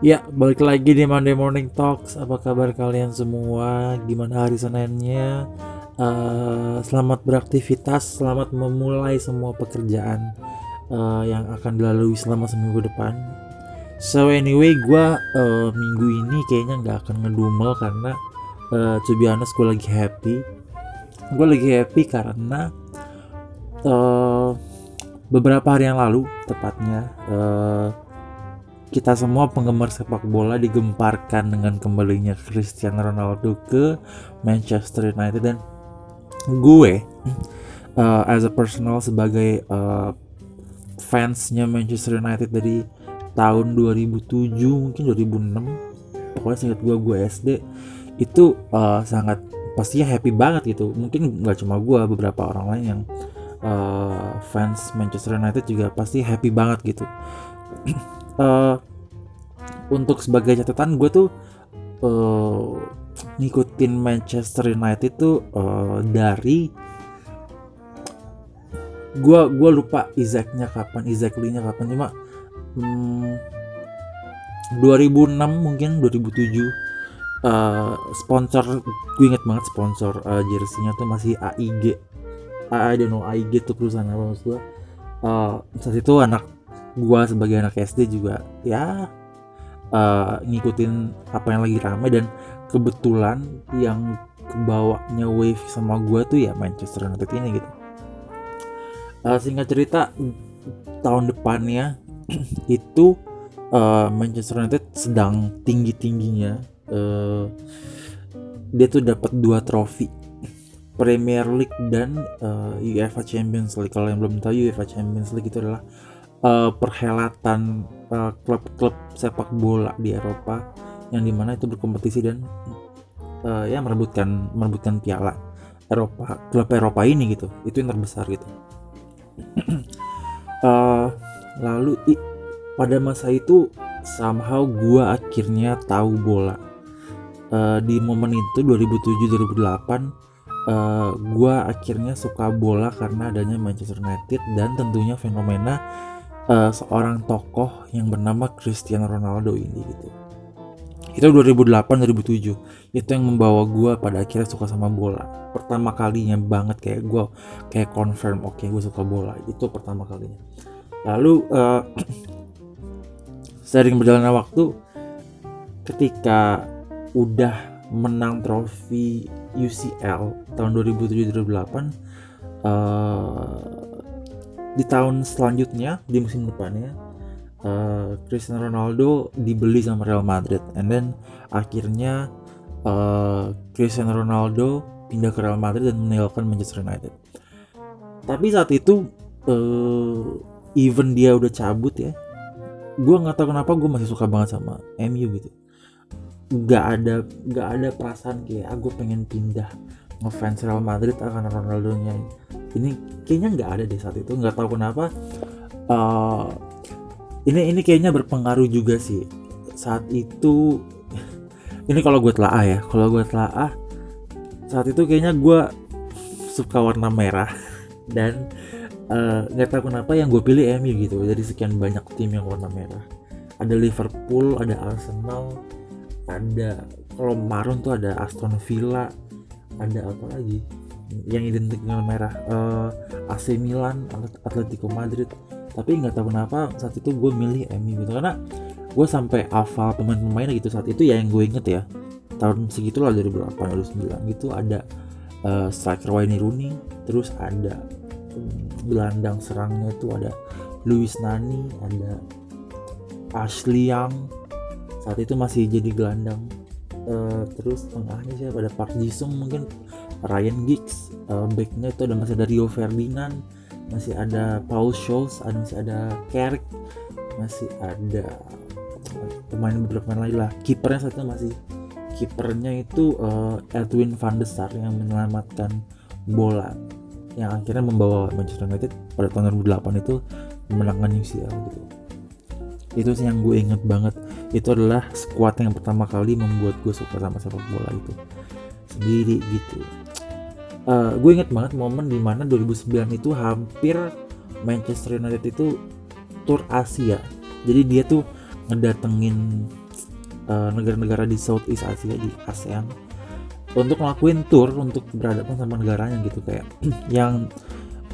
Ya, balik lagi di Monday Morning Talks. Apa kabar kalian semua? Gimana hari Seninnya? Uh, selamat beraktivitas, selamat memulai semua pekerjaan uh, yang akan dilalui selama seminggu depan. So anyway, gue uh, minggu ini kayaknya nggak akan ngedumel karena uh, to be honest gue lagi happy. Gue lagi happy karena uh, beberapa hari yang lalu, tepatnya. Uh, kita semua penggemar sepak bola digemparkan dengan kembalinya Cristiano Ronaldo ke Manchester United dan gue uh, as a personal sebagai uh, fansnya Manchester United dari tahun 2007 mungkin 2006 pokoknya singkat gue gue SD itu uh, sangat pastinya happy banget gitu. Mungkin nggak cuma gue beberapa orang lain yang uh, fans Manchester United juga pasti happy banget gitu. Uh, untuk sebagai catatan gue tuh uh, ngikutin Manchester United tuh uh, dari gue gua lupa Isaacnya kapan Isaac Lee-nya kapan. Cuma hmm, 2006 mungkin 2007 uh, sponsor gue inget banget sponsor uh, jersey-nya tuh masih AIG I don't know AIG tuh perusahaan apa maksud gue uh, saat itu anak gua sebagai anak SD juga ya uh, ngikutin apa yang lagi ramai dan kebetulan yang kebawanya wave sama gua tuh ya Manchester United ini gitu. Uh, singkat cerita tahun depannya itu uh, Manchester United sedang tinggi tingginya uh, dia tuh dapat dua trofi Premier League dan uh, UEFA Champions League. Kalau yang belum tahu UEFA Champions League itu adalah uh, perhelatan uh, klub-klub sepak bola di Eropa yang di mana itu berkompetisi dan uh, ya merebutkan merebutkan piala Eropa klub Eropa ini gitu. Itu yang terbesar gitu. Uh, lalu i, pada masa itu somehow gua akhirnya tahu bola. Uh, di momen itu 2007 2008 Uh, gua akhirnya suka bola karena adanya Manchester United dan tentunya fenomena uh, seorang tokoh yang bernama Cristiano Ronaldo ini gitu. Itu 2008 2007 itu yang membawa gue pada akhirnya suka sama bola. Pertama kalinya banget kayak gue kayak confirm oke okay, gue suka bola. Itu pertama kalinya. Lalu uh, sering berjalannya waktu ketika udah menang trofi UCL tahun 2007 2008 uh, di tahun selanjutnya di musim depannya uh, Cristiano Ronaldo dibeli sama Real Madrid. And then akhirnya uh, Cristiano Ronaldo pindah ke Real Madrid dan meninggalkan Manchester United. Tapi saat itu uh, even dia udah cabut ya gue nggak tahu kenapa gue masih suka banget sama MU gitu. Nggak ada nggak ada perasaan kayak aku ah, pengen pindah ngefans Real Madrid akan Ronaldo nya ini kayaknya nggak ada di saat itu nggak tahu kenapa. Uh, ini ini kayaknya berpengaruh juga sih. Saat itu ini kalau gue telah ya kalau gue telah saat itu kayaknya gue suka warna merah. Dan uh, nggak uh, tahu kenapa yang gue pilih MU gitu. Dari sekian banyak tim yang warna merah. Ada Liverpool ada Arsenal ada kalau marun tuh ada Aston Villa ada apa lagi yang identik dengan merah uh, eh, AC Milan Atletico Madrid. Tapi nggak tahu kenapa saat itu gue milih MU gitu. Karena gue sampai hafal pemain-pemainnya gitu saat itu ya yang gue inget ya tahun segitulah dari berapa 2009 gitu ada uh, striker Wayne Rooney terus ada um, gelandang serangnya itu ada Luis Nani ada Ashley Young. Saat itu masih jadi gelandang. Uh, terus tengahnya siapa? Ada Park Jisung mungkin Ryan Giggs uh, backnya itu ada masih ada Rio Ferdinand masih ada Paul Scholes ada masih ada Carrick masih ada pemain beberapa pemain lain lah. Kipernya saat itu masih kipernya itu uh, Edwin van der Sar yang menyelamatkan bola yang akhirnya membawa Manchester United pada tahun 2008 itu memenangkan UCL gitu. Itu sih yang gue inget banget. Itu adalah squad yang pertama kali membuat gue suka sama sepak bola itu. Sendiri gitu uh, gue inget banget momen di mana 2009 itu hampir Manchester United itu tour Asia. Jadi dia tuh ngedatengin uh, negara-negara di Southeast Asia di ASEAN untuk ngelakuin tour untuk berhadapan sama negaranya gitu kayak yang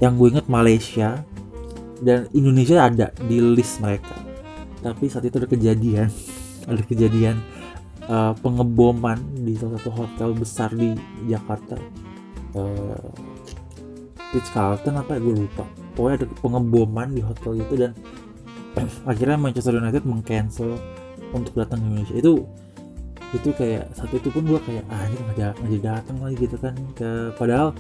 yang gue inget Malaysia dan Indonesia ada di list mereka. Tapi saat itu ada kejadian ada kejadian uh, pengeboman di salah satu hotel besar di Jakarta uh, Ritz Carlton apa ya? Gue lupa. Pokoknya ada pengeboman di hotel itu dan akhirnya Manchester United mengcancel untuk datang ke Indonesia. Itu itu kayak saat itu pun gue kayak ah ini nggak jadi datang lagi gitu kan. Ke padahal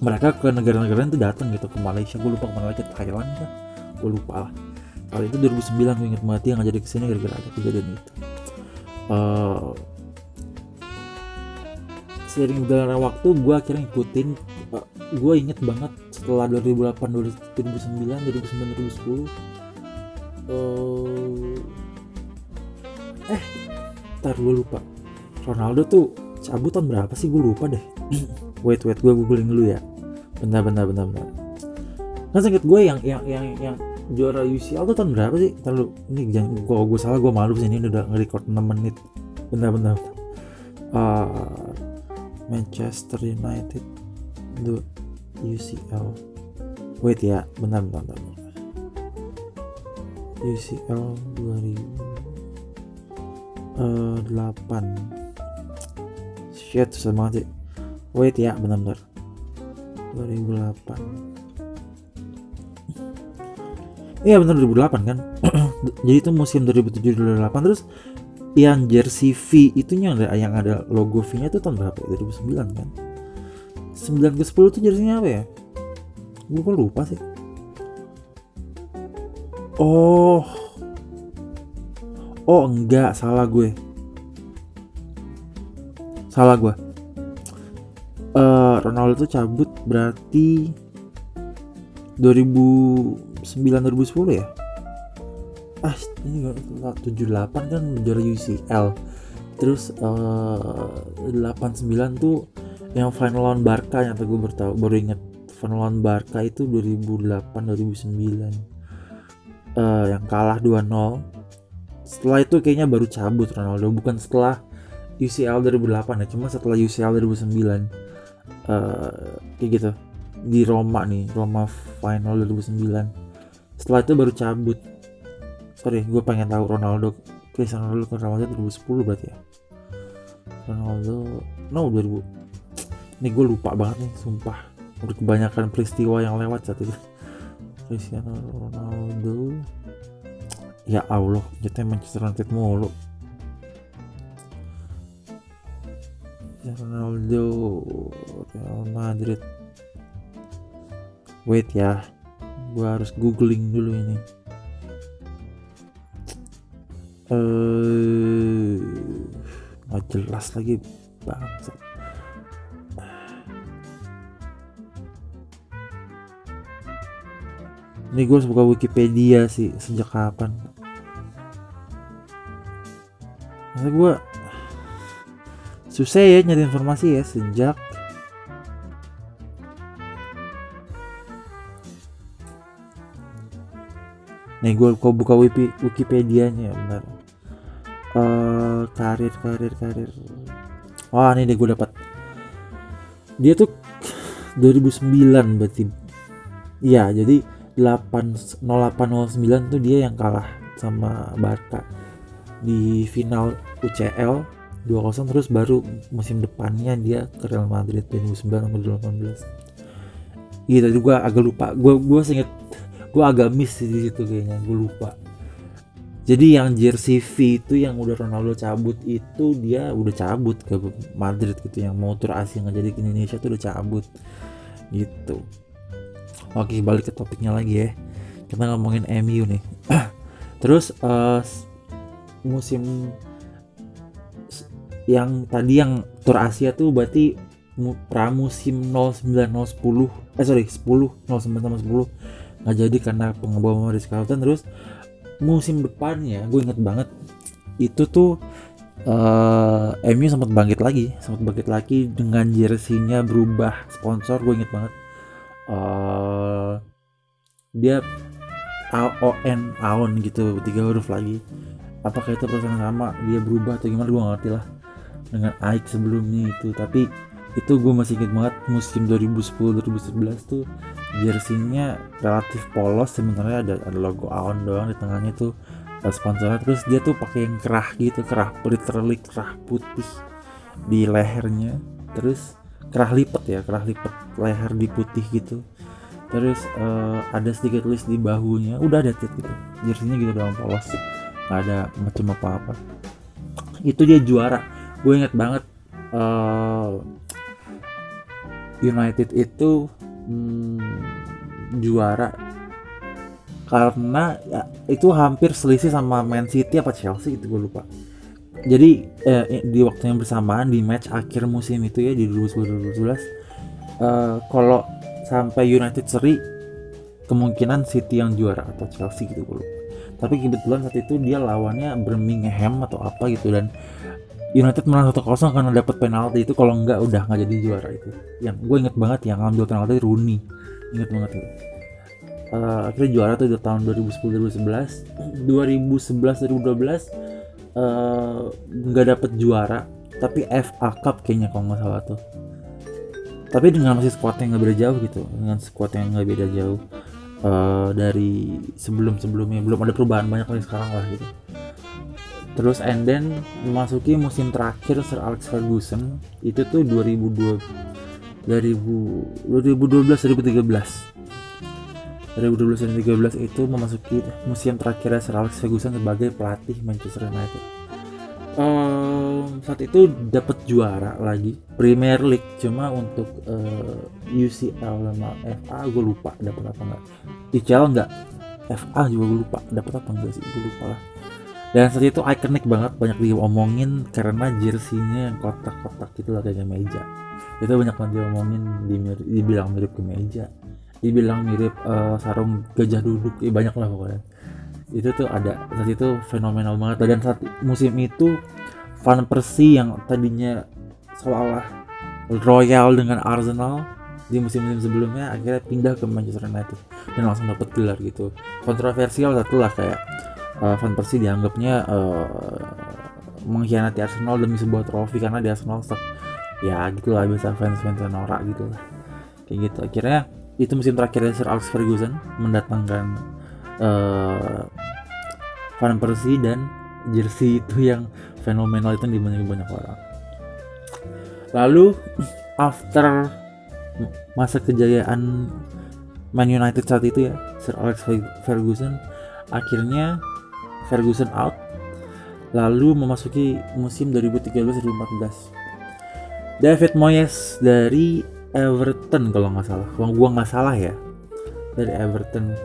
mereka ke negara-negara itu datang gitu ke Malaysia. Gue lupa ke mana lagi Thailand kah? Gue lupa lah. Kali itu 2009 gue inget mati yang jadi ke sini gara-gara ada kejadian itu. Uh, seiring berjalannya waktu gue akhirnya ngikutin eh, gue inget banget setelah 2008 2009 2009 2010 uh, eh ntar gue lupa. Ronaldo tuh cabut tahun berapa sih? Gue lupa deh. Wait wait gue googling dulu ya. Bentar bentar bentar bentar. Kan sakit gue yang yang yang yang juara UCL tuh tahun berapa sih? Terlalu ini jangan gue gue salah gue malu sih ini udah nge-record 6 menit. Bentar, bentar. Uh, Manchester United the UCL wait ya bentar bentar, bentar. UCL 2000 uh, 8 shit susah banget sih. Wait ya benar-benar 2008 Iya benar 2008 kan? Jadi itu musim 2007-2008 Terus yang jersey V itunya ada yang ada logo V nya itu tahun berapa? ya? 2009 kan? 9 ke 10 tuh jersey-nya apa ya? Gue kok lupa sih. Oh. Oh enggak. Salah gue. Salah gue uh, Ronaldo tuh cabut berarti 2009 2010 ya ah ini 78 kan juara UCL terus uh, eh, 89 tuh yang final lawan Barca yang gue baru inget final lawan Barca itu 2008 2009 uh, yang kalah 2-0 setelah itu kayaknya baru cabut Ronaldo bukan setelah UCL 2008 ya cuma setelah UCL 2009 uh, kayak gitu. Di Roma nih Roma final 2009 setelah itu baru cabut sorry gue pengen tahu Ronaldo Cristiano Ronaldo ke Real Madrid 2010 berarti ya? Ronaldo no 2000 ini gue lupa banget nih sumpah. Udah kebanyakan peristiwa yang lewat saat itu. Cristiano Ronaldo. Ya Allah kita Manchester United mulu. Ronaldo Real Madrid. Wait ya gua harus googling dulu ini eh nggak jelas lagi bangsa ini gue harus buka Wikipedia sih sejak kapan? Masa gue susah ya nyari informasi ya sejak nih gue kok buka wiki Wikipedia nya benar. Uh, karir karir karir. Wah ini deh gue dapat. Dia tuh 2009 berarti. Iya jadi 8 0809 tuh dia yang kalah sama Barca. Di final UCL 2-0 terus baru musim depannya dia ke Real Madrid 2009 2018 gitu juga agak lupa. Gue gue inget gue agak miss di situ kayaknya gue lupa. Jadi yang jersey V itu yang udah Ronaldo cabut itu dia udah cabut ke Madrid gitu yang motor Asia nggak jadi ke Indonesia tuh udah cabut. Gitu. Oke balik ke topiknya lagi ya. Kita ngomongin MU nih. Terus uh, musim yang tadi yang Tour Asia tuh berarti pramusim 09 010 eh sorry 10 09 sama 10 nggak jadi karena pengeboman dari Carlton terus musim depannya gue inget banget itu tuh uh, MU sempat bangkit lagi sempat bangkit lagi dengan jersinya berubah sponsor gue inget banget. Uh, dia AON AON gitu tiga huruf lagi. Apakah itu perusahaan sama dia berubah atau gimana gue ngerti lah. Dengan Aik sebelumnya itu tapi itu gue masih inget banget musim 2010-2011 tuh jersinya relatif polos sebenarnya ada, ada logo Aon doang di tengahnya tuh sponsornya. Terus dia tuh pakai yang kerah gitu kerah literally kerah putih di lehernya. Terus kerah lipat ya kerah lipat leher di putih gitu. Terus uh, ada sedikit tulis di bahunya udah ada tit gitu. Jersinya gitu doang polos. Nggak ada macam apa apa itu dia juara. Gue inget banget uh, United itu hmm, juara. Karena ya, itu hampir selisih sama Man City apa Chelsea gitu gue lupa. Jadi eh, di waktu yang bersamaan di match akhir musim itu ya di 2012 uh, kalau sampai United seri kemungkinan City yang juara atau Chelsea gitu gue lupa. Tapi kebetulan saat itu dia lawannya Birmingham atau apa gitu dan United menang satu kosong karena dapat penalti itu kalau enggak udah nggak jadi juara itu. Yang gue inget banget yang ngambil penalti Rooney inget banget itu uh, akhirnya juara tuh di tahun 2010 2011 2011 2012 uh, nggak dapet juara tapi FA Cup kayaknya kalau nggak salah tuh. Tapi dengan masih squad yang nggak beda jauh gitu dengan squad yang nggak beda jauh uh, dari sebelum sebelumnya belum ada perubahan banyak lagi sekarang lah gitu. Terus and then memasuki musim terakhir Sir Alex Ferguson itu tuh 2002 2000 2012 2013 2012 2013 itu memasuki musim terakhir Sir Alex Ferguson sebagai pelatih Manchester United. Um, saat itu dapat juara lagi Premier League cuma untuk uh, eh, UCL sama FA gue lupa dapat apa enggak. UCL enggak FA juga gue lupa dapat apa enggak sih gue lupa lah. Dan saat itu ikonik banget banyak diomongin karena jersinya yang kotak-kotak gitu lah kayak meja itu banyak banget diomongin dibilang mirip ke meja dibilang mirip uh, sarung gajah duduk ya banyak lah pokoknya. Itu tuh ada saat itu fenomenal banget. Dan saat musim itu Van Persie yang tadinya seolah royal dengan Arsenal di musim-musim sebelumnya akhirnya pindah ke Manchester United dan langsung dapat gelar gitu. Kontroversial satu lah kayak uh, Van Persie dianggapnya uh, mengkhianati Arsenal demi sebuah trofi karena di Arsenal ya gitulah biasa fans-fans norak gitu lah kayak gitu. Akhirnya itu musim terakhir Sir Alex Ferguson mendatangkan uh, Van Persie dan jersey itu yang fenomenal itu dibanding banyak orang. Lalu after masa kejayaan Man United saat itu ya Sir Alex Ferguson akhirnya Ferguson out. Lalu memasuki musim 2013-2014 David Moyes dari Everton kalau nggak salah. Kalau gua nggak salah ya. Dari Everton.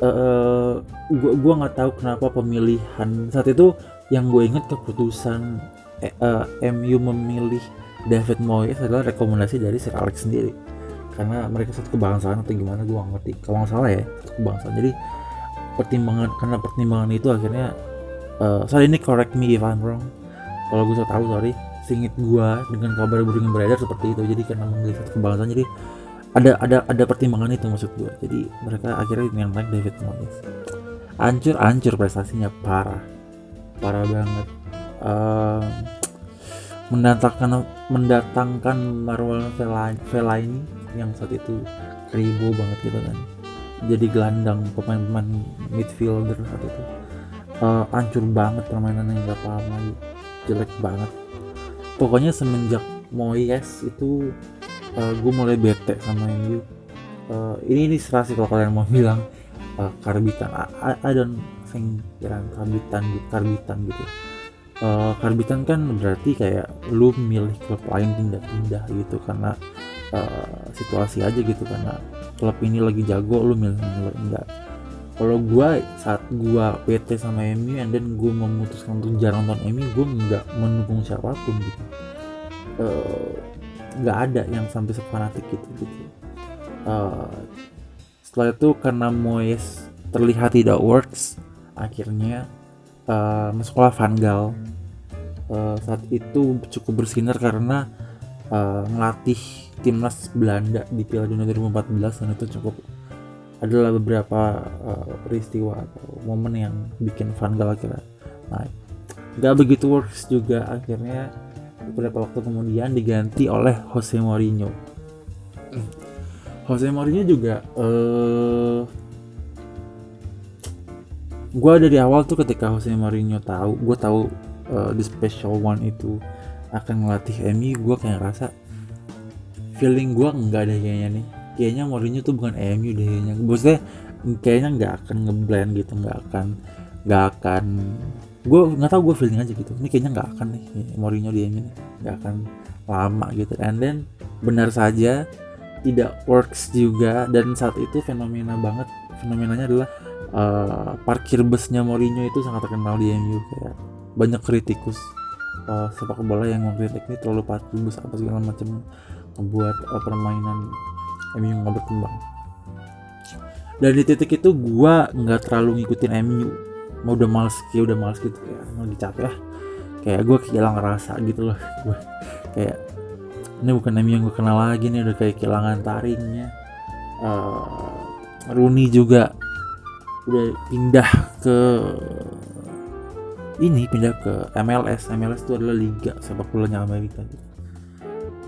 Uh, gua gua nggak tahu kenapa pemilihan saat itu yang gue inget keputusan eh, uh, MU memilih David Moyes adalah rekomendasi dari Sir Alex sendiri. Karena mereka satu kebangsaan atau gimana gue ngerti. Kalau nggak salah ya satu kebangsaan. Jadi pertimbangan karena pertimbangan itu akhirnya uh, sorry ini correct me if I'm wrong. Kalau gue tahu sorry singit gue dengan kabar burung yang beredar seperti itu. Jadi karena memilih satu kebangsaan jadi ada ada ada pertimbangan itu maksud gue jadi mereka akhirnya yang naik David Moyes. Ancur ancur prestasinya parah. Parah banget. Uh, mendatangkan mendatangkan Marwal Fellaini yang saat itu ribu banget gitu kan. Jadi gelandang pemain-pemain midfielder saat itu. Uh, hancur banget permainannya nggak paham lagi. Jelek banget pokoknya semenjak Moyes itu uh, eh, gue mulai bete sama MU uh, ini ini serasi kalau kalian mau bilang uh, karbitan. I, I don't think ya karbitan karbitan gitu. Uh, karbitan kan berarti kayak lu milih klub lain pindah-pindah gitu karena uh, situasi aja gitu karena klub ini lagi jago lu milih milih enggak kalau gue saat gue PT sama MU and then gue memutuskan untuk jarang nonton MU gue nggak mendukung siapa pun gitu. Eh, nggak uh, ada yang sampai sefanatik gitu gitu. Uh, setelah itu karena Moyes terlihat tidak works akhirnya uh, masuklah Van Gaal uh, saat itu cukup bersinar karena uh, ngelatih timnas Belanda di Piala Dunia 2014 dan itu cukup adalah beberapa uh, peristiwa atau momen yang bikin Van Gaal kira nah nggak begitu works juga akhirnya beberapa waktu kemudian diganti oleh Jose Mourinho. Jose Mourinho juga eh gue dari awal tuh ketika Jose Mourinho tahu gue tahu uh, the special one itu akan ngelatih MU gue kayak ngerasa feeling gue nggak ada kayaknya nih kayaknya Mourinho tuh bukan MU deh kayaknya. Maksudnya kayaknya nggak akan ngeblend gitu nggak akan nggak akan gue nggak tahu gue feeling aja gitu. Ini kayaknya nggak akan nih Mourinho di MU nggak akan lama gitu. And then benar saja tidak works juga. Dan saat itu fenomena banget fenomenanya adalah uh, parkir busnya Mourinho itu sangat terkenal di MU kayak banyak kritikus uh, sepak bola yang mengkritik ini terlalu parkir bus apa segala macam membuat uh, permainan MU nggak berkembang. Dan di titik itu gua nggak terlalu ngikutin MU mau udah males kayak udah males gitu kayak lagi capek lah. Kayak gue kehilangan rasa gitu loh. Gue kayak ini bukan MU yang gue kenal lagi nih udah kayak kehilangan taringnya. Uh, Rooney juga udah pindah ke ini pindah ke MLS MLS itu adalah liga sepak bolanya Amerika gitu.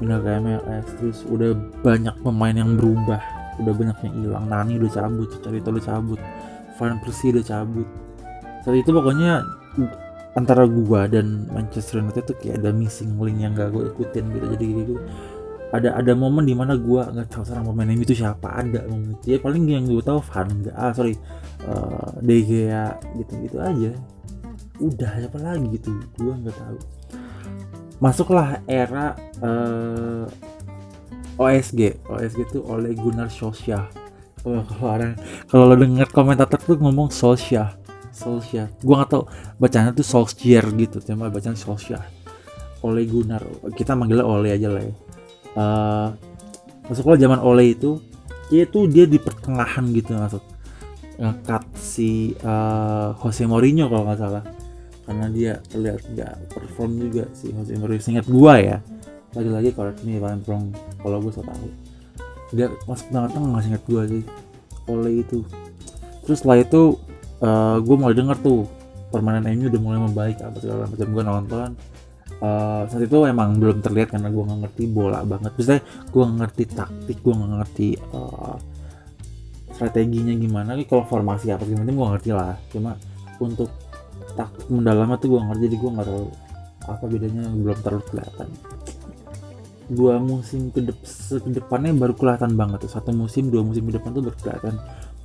Pindah ke MLS terus udah banyak pemain yang berubah. Udah banyak yang hilang. Nani udah cabut Carito udah cabut Van Persie udah cabut. Saat itu pokoknya antara gua dan Manchester United tuh kayak ada missing link yang gak gue ikutin gitu. Jadi gitu. Ada ada momen di mana gua nggak tahu seorang pemain ini itu siapa. Ada momen itu. Ya paling yang gue tahu Van ah sorry. Uh, De Gea gitu gitu aja. Udah apa lagi gitu? Gua nggak tahu masuklah era uh, OSG OSG itu oleh Gunnar Solskjaer. Oh, kalau orang kalau lo denger komentator tuh ngomong Solskjaer. Solskjaer. Gue gak tau bacanya tuh Solskjaer gitu. Cuma bacanya Solskjaer. Ole Gunnar. Kita manggilnya Ole aja lah ya. Uh, masuklah zaman Ole itu tuh dia di pertengahan gitu masuk ngekat si uh, Jose Mourinho kalau nggak salah karena dia terlihat nggak perform juga si Jose Mourinho. Ingat gua ya lagi-lagi kalau ini paling wrong kalau gue so tahu. Dia masuk banget nggak ingat gua sih. Ole itu. Terus setelah itu uh, eh, gue mulai denger tuh permainan MU udah mulai membaik apa segala macam. Gue nonton. Uh, saat itu emang belum terlihat karena gue nggak ngerti bola banget. Maksudnya gue ngerti taktik gue nggak ngerti uh, strateginya gimana. Nih kalau formasi apa gimana gue ngerti lah. Cuma untuk taktik mendalamnya tuh gue ngerti jadi gue nggak tahu apa bedanya belum terlalu kelihatan. Dua musim ke, depannya baru kelihatan banget tuh. Satu musim dua musim ke depan tuh baru kelihatan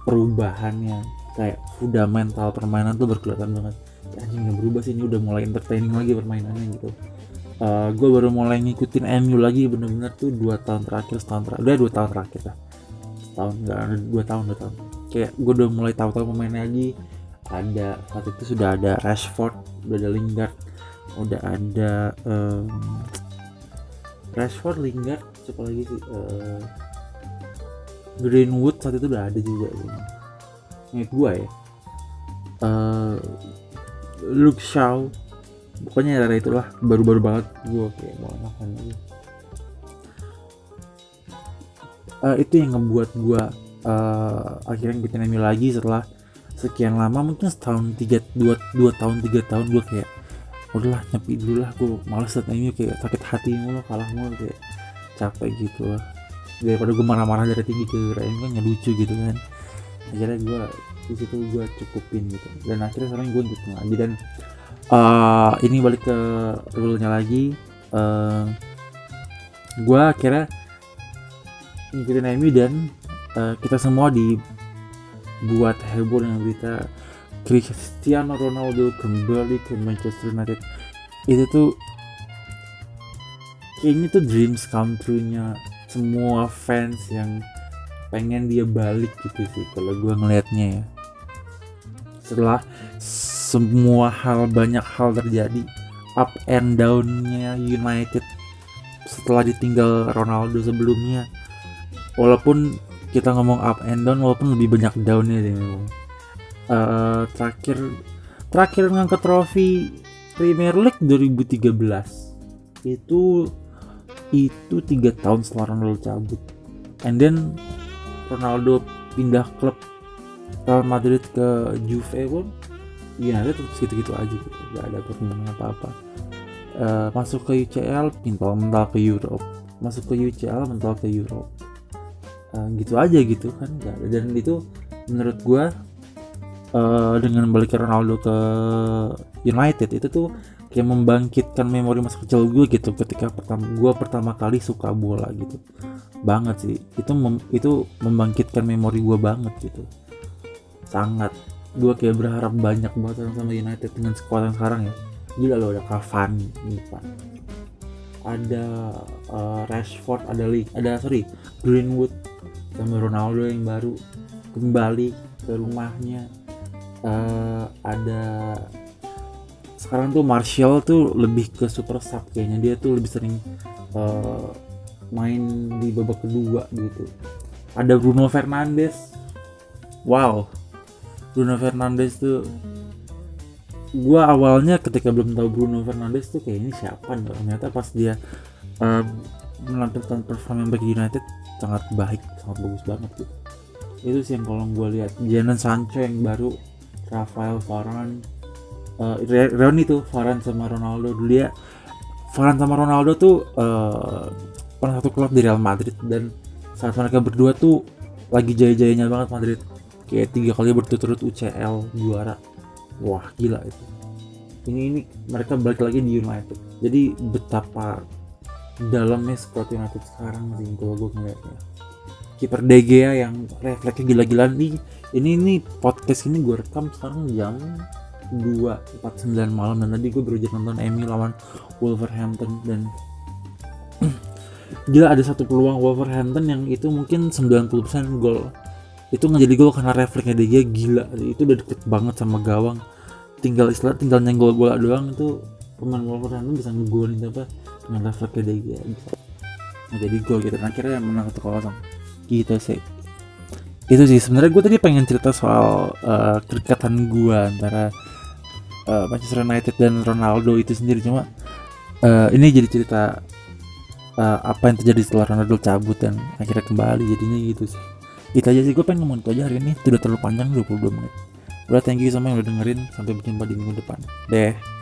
perubahannya. Kayak fundamental permainan tuh berkelihatan banget. Anjing udah berubah sih ini udah mulai entertaining lagi permainannya gitu. Uh, eh, gue baru mulai ngikutin MU lagi bener-bener tuh dua tahun terakhir setahun terakhir udah dua tahun terakhir lah. Setahun enggak dua tahun dua tahun. Kayak gue udah mulai tahu-tahu pemainnya lagi ada saat itu sudah ada Rashford udah ada Lingard udah ada um, Rashford Lingard siapa lagi sih? Uh, Greenwood saat itu udah ada juga gitu inget gue ya. Uh, Luke Shaw pokoknya era itulah baru-baru banget gue kayak mau makan lagi. Uh, itu yang ngebuat gue uh, akhirnya ngikutin MU lagi setelah sekian lama mungkin setahun tiga dua dua tahun tiga tahun gue kayak udahlah nyepi dulu lah gue males liat MU kayak sakit hati mulu kalah mulu kayak capek gitu lah. Daripada gue marah-marah dari tinggi ke Ryan kan ngelucu gitu kan. Akhirnya gue di situ gue cukupin gitu. Dan akhirnya sekarang gue ngikutin lagi dan uh, ini balik ke rule nya lagi uh, eh, gue akhirnya ngikutin Amy dan uh, kita semua dibuat heboh dengan berita Cristiano Ronaldo kembali ke Manchester United. Itu tuh kayaknya tuh dreams come true nya semua fans yang pengen dia balik gitu sih kalau gue ngelihatnya ya. Setelah semua hal banyak hal terjadi up and downnya United setelah ditinggal Ronaldo sebelumnya. Walaupun kita ngomong up and down walaupun lebih banyak downnya sih. Uh, terakhir terakhir ngangkat trofi Premier League 2013 itu itu tiga tahun setelah Ronaldo cabut. And then Ronaldo pindah klub Real Madrid ke Juve pun United tetap segitu-gitu aja gitu. Gak ada perkembangan apa-apa. Uh, masuk ke UCL mental mental ke Europe. Masuk ke UCL mental ke Europe uh, gitu aja gitu kan gak ada. Dan itu menurut gua uh, dengan balik Ronaldo ke United itu tuh kayak membangkitkan memori masa kecil gue gitu ketika pertama gue pertama kali suka bola gitu. Banget sih. Itu mem, itu membangkitkan memori gue banget gitu. Sangat. Gue kayak berharap banyak banget sama United dengan sekuat yang sekarang ya. Gila loh ada Cavani nih pak ada uh, Rashford ada Lee ada sorry Greenwood sama Ronaldo yang baru kembali ke rumahnya. Uh, ada sekarang tuh Martial tuh lebih ke super sub kayaknya. Dia tuh lebih sering uh, main di babak kedua gitu. Ada Bruno Fernandes. Wow. Bruno Fernandes tuh gua awalnya ketika belum tahu Bruno Fernandes tuh kayak ini siapa nih? Ternyata pas dia uh, menampilkan performa yang bagi United sangat baik sangat bagus banget gitu itu sih yang kalau gue lihat. Jadon Sancho yang baru Rafael Varane uh, Reon itu Varane sama Ronaldo. Dulu dia Varane sama Ronaldo tuh uh, pernah satu klub di Real Madrid. Dan saat mereka berdua tuh lagi jaya-jayanya banget Madrid. Kayak tiga kali berturut-turut UCL juara. Wah gila itu. Ini ini mereka balik lagi di United. Jadi betapa dalamnya squad United sekarang sih kalau gue ngeliatnya. Kiper De Gea yang refleksnya gila-gilaan. Nih ini ini podcast ini gue rekam sekarang jam 2.49 malam. Dan tadi gue baru aja nonton Emi lawan Wolverhampton dan gila ada satu peluang Wolverhampton yang itu mungkin 90% gol. Itu nggak jadi gol karena refleksnya dia gila. Itu udah deket banget sama gawang. Tinggal istilah tinggal nyenggol bola doang itu pemain Wolverhampton bisa ngegolin apa dengan refleksnya dia bisa nah, jadi gol gitu. Nah, akhirnya menang satu kosong. Gitu sih. Itu sih. Sebenarnya gue tadi pengen cerita soal uh, kedekatan gue antara uh, Manchester United dan Ronaldo itu sendiri. Cuma uh, ini jadi cerita uh, apa yang terjadi setelah Ronaldo cabut dan akhirnya kembali. Jadinya gitu sih. Itu aja sih. Gue pengen ngomong itu aja hari ini. Sudah terlalu panjang 22 menit. Udah thank you sama yang udah dengerin. Sampai berjumpa di minggu depan. Deh